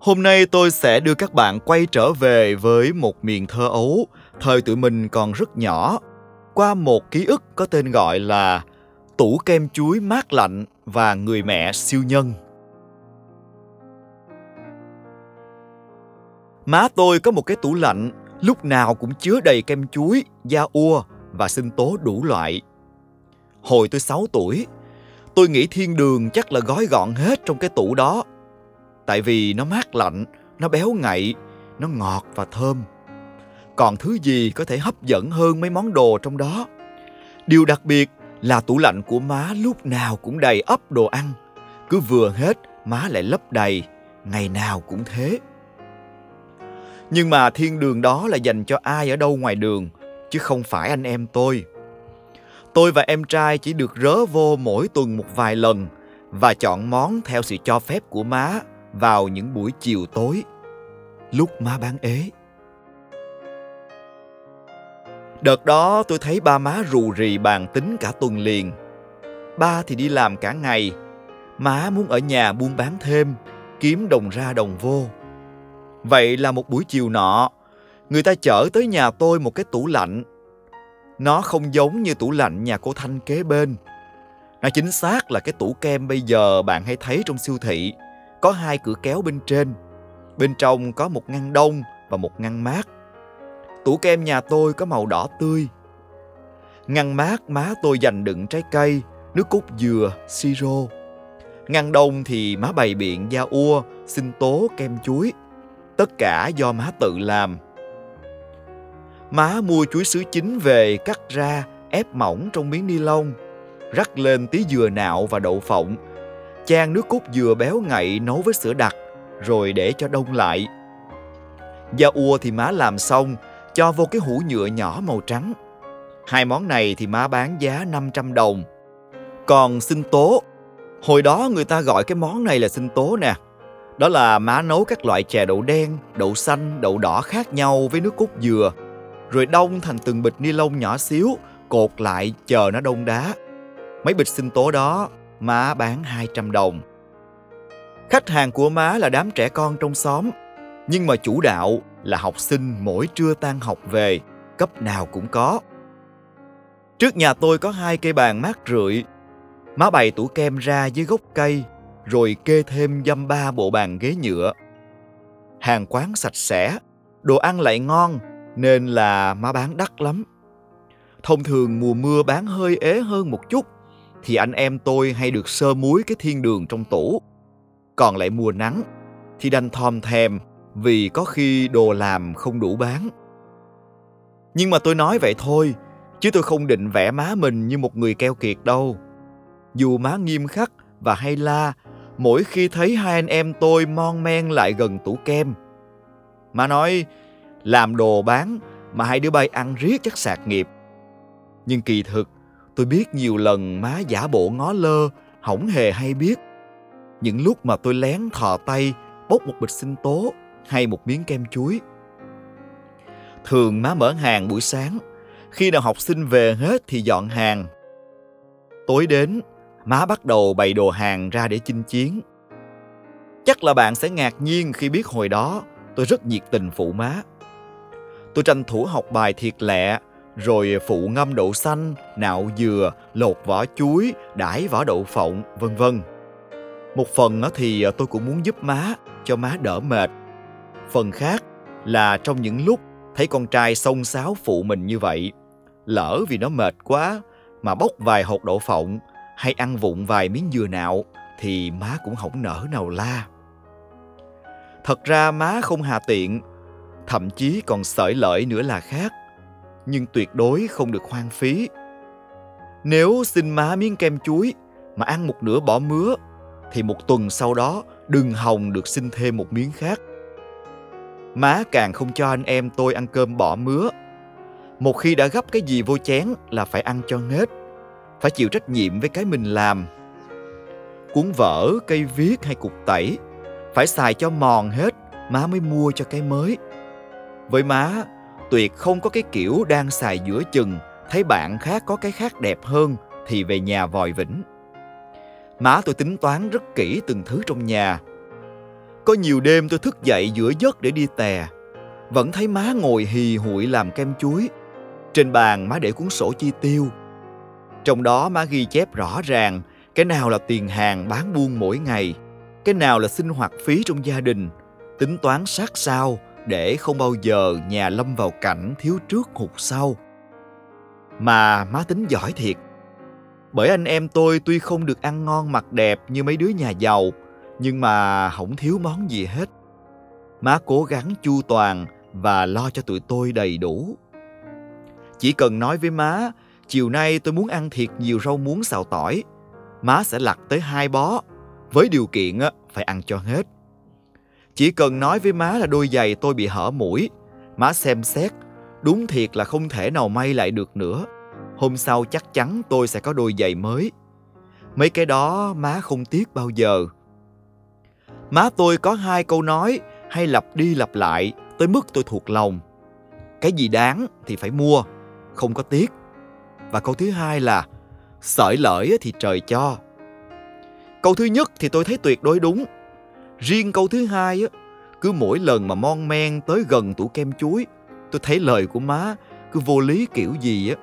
Hôm nay tôi sẽ đưa các bạn quay trở về với một miền thơ ấu, thời tụi mình còn rất nhỏ, qua một ký ức có tên gọi là Tủ kem chuối mát lạnh và người mẹ siêu nhân. Má tôi có một cái tủ lạnh, lúc nào cũng chứa đầy kem chuối, da ua và sinh tố đủ loại. Hồi tôi 6 tuổi, tôi nghĩ thiên đường chắc là gói gọn hết trong cái tủ đó. Tại vì nó mát lạnh, nó béo ngậy, nó ngọt và thơm. Còn thứ gì có thể hấp dẫn hơn mấy món đồ trong đó? Điều đặc biệt là tủ lạnh của má lúc nào cũng đầy ắp đồ ăn. Cứ vừa hết, má lại lấp đầy, ngày nào cũng thế. Nhưng mà thiên đường đó là dành cho ai ở đâu ngoài đường, chứ không phải anh em tôi. Tôi và em trai chỉ được rớ vô mỗi tuần một vài lần và chọn món theo sự cho phép của má vào những buổi chiều tối, lúc má bán ế. Đợt đó tôi thấy ba má rù rì bàn tính cả tuần liền. Ba thì đi làm cả ngày, má muốn ở nhà buôn bán thêm, kiếm đồng ra đồng vô. Vậy là một buổi chiều nọ, người ta chở tới nhà tôi một cái tủ lạnh. Nó không giống như tủ lạnh nhà cô Thanh kế bên. Nó chính xác là cái tủ kem bây giờ bạn hay thấy trong siêu thị. Có hai cửa kéo bên trên. Bên trong có một ngăn đông và một ngăn mát. Tủ kem nhà tôi có màu đỏ tươi. Ngăn mát má tôi dành đựng trái cây, nước cốt dừa, siro. Ngăn đông thì má bày biện da ua, sinh tố, kem chuối. Tất cả do má tự làm. Má mua chuối sứ chín về cắt ra, ép mỏng trong miếng ni lông, rắc lên tí dừa nạo và đậu phộng, chan nước cốt dừa béo ngậy nấu với sữa đặc, rồi để cho đông lại. Da ua thì má làm xong, cho vô cái hũ nhựa nhỏ màu trắng. Hai món này thì má bán giá 500 đồng. Còn sinh tố, hồi đó người ta gọi cái món này là sinh tố nè. Đó là má nấu các loại chè đậu đen, đậu xanh, đậu đỏ khác nhau với nước cốt dừa, rồi đông thành từng bịch ni lông nhỏ xíu, cột lại chờ nó đông đá. Mấy bịch sinh tố đó, má bán 200 đồng. Khách hàng của má là đám trẻ con trong xóm, nhưng mà chủ đạo là học sinh mỗi trưa tan học về, cấp nào cũng có. Trước nhà tôi có hai cây bàn mát rượi. Má bày tủ kem ra dưới gốc cây, rồi kê thêm dăm ba bộ bàn ghế nhựa. Hàng quán sạch sẽ, đồ ăn lại ngon, nên là má bán đắt lắm. Thông thường mùa mưa bán hơi ế hơn một chút, thì anh em tôi hay được sơ muối cái thiên đường trong tủ. Còn lại mùa nắng, thì đành thòm thèm vì có khi đồ làm không đủ bán. Nhưng mà tôi nói vậy thôi, chứ tôi không định vẽ má mình như một người keo kiệt đâu. Dù má nghiêm khắc và hay la, mỗi khi thấy hai anh em tôi mon men lại gần tủ kem. Má nói, làm đồ bán mà hai đứa bay ăn riết chắc sạc nghiệp. Nhưng kỳ thực, tôi biết nhiều lần má giả bộ ngó lơ, hỏng hề hay biết. Những lúc mà tôi lén thò tay bốc một bịch sinh tố hay một miếng kem chuối. Thường má mở hàng buổi sáng, khi nào học sinh về hết thì dọn hàng. Tối đến, má bắt đầu bày đồ hàng ra để chinh chiến. Chắc là bạn sẽ ngạc nhiên khi biết hồi đó tôi rất nhiệt tình phụ má. Tôi tranh thủ học bài thiệt lẹ, rồi phụ ngâm đậu xanh, nạo dừa, lột vỏ chuối, đãi vỏ đậu phộng, vân vân. Một phần thì à, tôi cũng muốn giúp má, cho má đỡ mệt. Phần khác là trong những lúc thấy con trai xông xáo phụ mình như vậy, lỡ vì nó mệt quá mà bốc vài hột đậu phộng hay ăn vụng vài miếng dừa nạo thì má cũng không nở nào la. Thật ra má không hà tiện, thậm chí còn sợi lợi nữa là khác, nhưng tuyệt đối không được hoang phí. Nếu xin má miếng kem chuối mà ăn một nửa bỏ mứa thì một tuần sau đó đừng hòng được xin thêm một miếng khác. Má càng không cho anh em tôi ăn cơm bỏ mứa. Một khi đã gấp cái gì vô chén là phải ăn cho hết. Phải chịu trách nhiệm với cái mình làm. Cuốn vở, cây viết hay cục tẩy phải xài cho mòn hết má mới mua cho cái mới. Với má, tuyệt không có cái kiểu đang xài giữa chừng thấy bạn khác có cái khác đẹp hơn thì về nhà vòi vĩnh. Má tôi tính toán rất kỹ từng thứ trong nhà. Có nhiều đêm tôi thức dậy giữa giấc để đi tè. Vẫn thấy má ngồi hì hụi làm kem chuối. Trên bàn má để cuốn sổ chi tiêu. Trong đó má ghi chép rõ ràng cái nào là tiền hàng bán buôn mỗi ngày, cái nào là sinh hoạt phí trong gia đình, tính toán sát sao để không bao giờ nhà lâm vào cảnh thiếu trước hụt sau. Mà má tính giỏi thiệt. Bởi anh em tôi tuy không được ăn ngon mặc đẹp như mấy đứa nhà giàu, nhưng mà không thiếu món gì hết. Má cố gắng chu toàn và lo cho tụi tôi đầy đủ. Chỉ cần nói với má, chiều nay tôi muốn ăn thiệt nhiều rau muống xào tỏi, má sẽ lặt tới hai bó, với điều kiện phải ăn cho hết. Chỉ cần nói với má là đôi giày tôi bị hở mũi, má xem xét, đúng thiệt là không thể nào may lại được nữa. Hôm sau chắc chắn tôi sẽ có đôi giày mới. Mấy cái đó má không tiếc bao giờ. Má tôi có hai câu nói hay lặp đi lặp lại tới mức tôi thuộc lòng. Cái gì đáng thì phải mua, không có tiếc. Và câu thứ hai là sợi lợi thì trời cho. Câu thứ nhất thì tôi thấy tuyệt đối đúng. Riêng câu thứ hai á, cứ mỗi lần mà mon men tới gần tủ kem chuối, tôi thấy lời của má cứ vô lý kiểu gì á.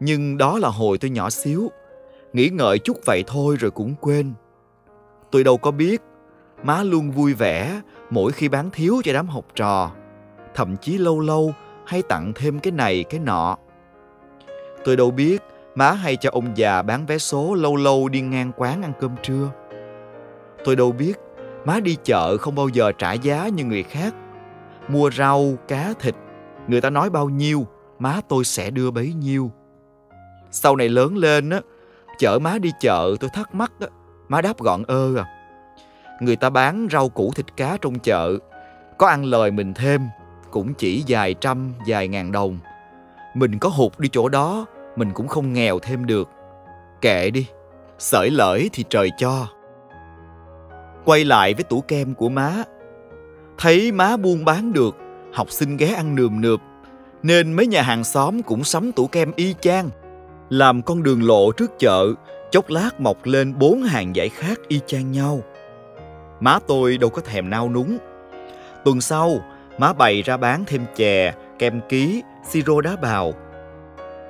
Nhưng đó là hồi tôi nhỏ xíu, nghĩ ngợi chút vậy thôi rồi cũng quên. Tôi đâu có biết, má luôn vui vẻ mỗi khi bán thiếu cho đám học trò, thậm chí lâu lâu hay tặng thêm cái này cái nọ. Tôi đâu biết má hay cho ông già bán vé số lâu lâu đi ngang quán ăn cơm trưa. Tôi đâu biết má đi chợ không bao giờ trả giá như người khác. Mua rau, cá, thịt, người ta nói bao nhiêu, má tôi sẽ đưa bấy nhiêu. Sau này lớn lên á, chở má đi chợ tôi thắc mắc á, má đáp gọn ơ à. Người ta bán rau củ thịt cá trong chợ, có ăn lời mình thêm, cũng chỉ vài trăm, vài ngàn đồng. Mình có hụt đi chỗ đó, mình cũng không nghèo thêm được. Kệ đi, sởi lợi thì trời cho. Quay lại với tủ kem của má. Thấy má buôn bán được, học sinh ghé ăn nườm nượp, nên mấy nhà hàng xóm cũng sắm tủ kem y chang. Làm con đường lộ trước chợ, chốc lát mọc lên bốn hàng giải khác y chang nhau. Má tôi đâu có thèm nao núng. Tuần sau, má bày ra bán thêm chè, kem ký, siro đá bào.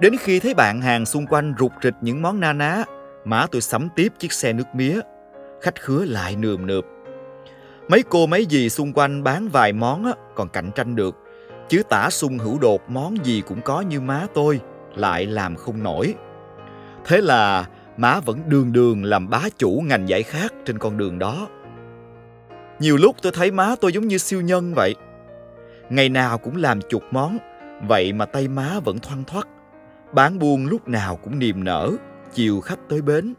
Đến khi thấy bạn hàng xung quanh rụt rịch những món na ná, má tôi sắm tiếp chiếc xe nước mía. Khách khứa lại nườm nượp. Mấy cô mấy dì xung quanh bán vài món á, còn cạnh tranh được. Chứ tả sung hữu đột món gì cũng có như má tôi, lại làm không nổi. Thế là má vẫn đường đường làm bá chủ ngành giải khác trên con đường đó. Nhiều lúc tôi thấy má tôi giống như siêu nhân vậy. Ngày nào cũng làm chục món, vậy mà tay má vẫn thoăn thoắt. Bán buôn lúc nào cũng niềm nở, chiều khách tới bến.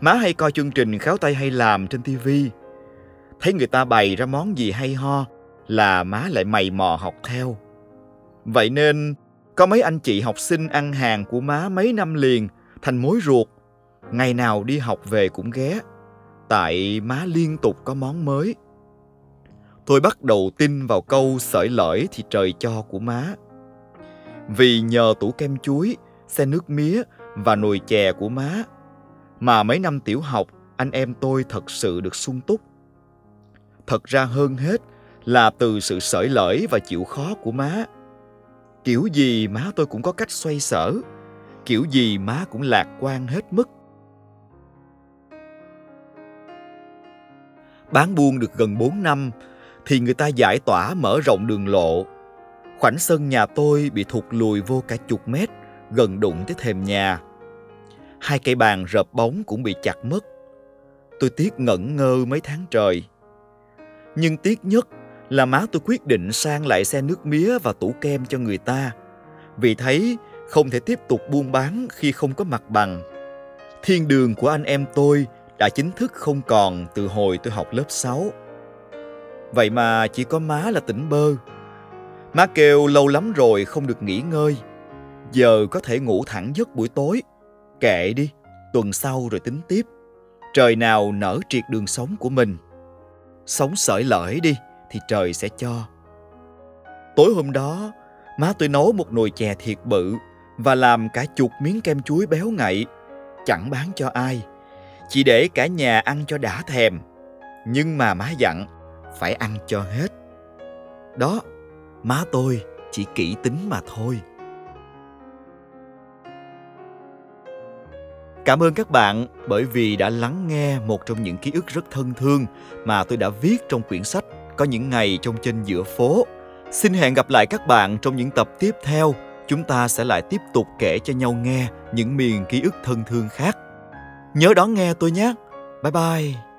Má hay coi chương trình khéo tay hay làm trên tivi. Thấy người ta bày ra món gì hay ho là má lại mày mò học theo. Vậy nên có mấy anh chị học sinh ăn hàng của má mấy năm liền thành mối ruột. Ngày nào đi học về cũng ghé. Tại má liên tục có món mới. Tôi bắt đầu tin vào câu sợi lởi thì trời cho của má. Vì nhờ tủ kem chuối, xe nước mía và nồi chè của má mà mấy năm tiểu học anh em tôi thật sự được sung túc. Thật ra hơn hết là từ sự sởi lởi và chịu khó của má. Kiểu gì má tôi cũng có cách xoay sở, kiểu gì má cũng lạc quan hết mức. Bán buôn được gần 4 năm thì người ta giải tỏa mở rộng đường lộ. Khoảnh sân nhà tôi bị thụt lùi vô cả chục mét, gần đụng tới thềm nhà. Hai cây bàn rợp bóng cũng bị chặt mất. Tôi tiếc ngẩn ngơ mấy tháng trời. Nhưng tiếc nhất là má tôi quyết định sang lại xe nước mía và tủ kem cho người ta. Vì thấy không thể tiếp tục buôn bán khi không có mặt bằng. Thiên đường của anh em tôi đã chính thức không còn từ hồi tôi học lớp 6. Vậy mà chỉ có má là tỉnh bơ. Má kêu lâu lắm rồi không được nghỉ ngơi. Giờ có thể ngủ thẳng giấc buổi tối. Kệ đi, tuần sau rồi tính tiếp. Trời nào nở triệt đường sống của mình. Sống sởi lởi đi thì trời sẽ cho. Tối hôm đó, má tôi nấu một nồi chè thiệt bự và làm cả chục miếng kem chuối béo ngậy, chẳng bán cho ai, chỉ để cả nhà ăn cho đã thèm. Nhưng mà má dặn phải ăn cho hết. Đó, má tôi chỉ kỹ tính mà thôi. Cảm ơn các bạn bởi vì đã lắng nghe một trong những ký ức rất thân thương mà tôi đã viết trong quyển sách Có những ngày trong trên giữa phố. Xin hẹn gặp lại các bạn trong những tập tiếp theo. Chúng ta sẽ lại tiếp tục kể cho nhau nghe những miền ký ức thân thương khác. Nhớ đón nghe tôi nhé. Bye bye.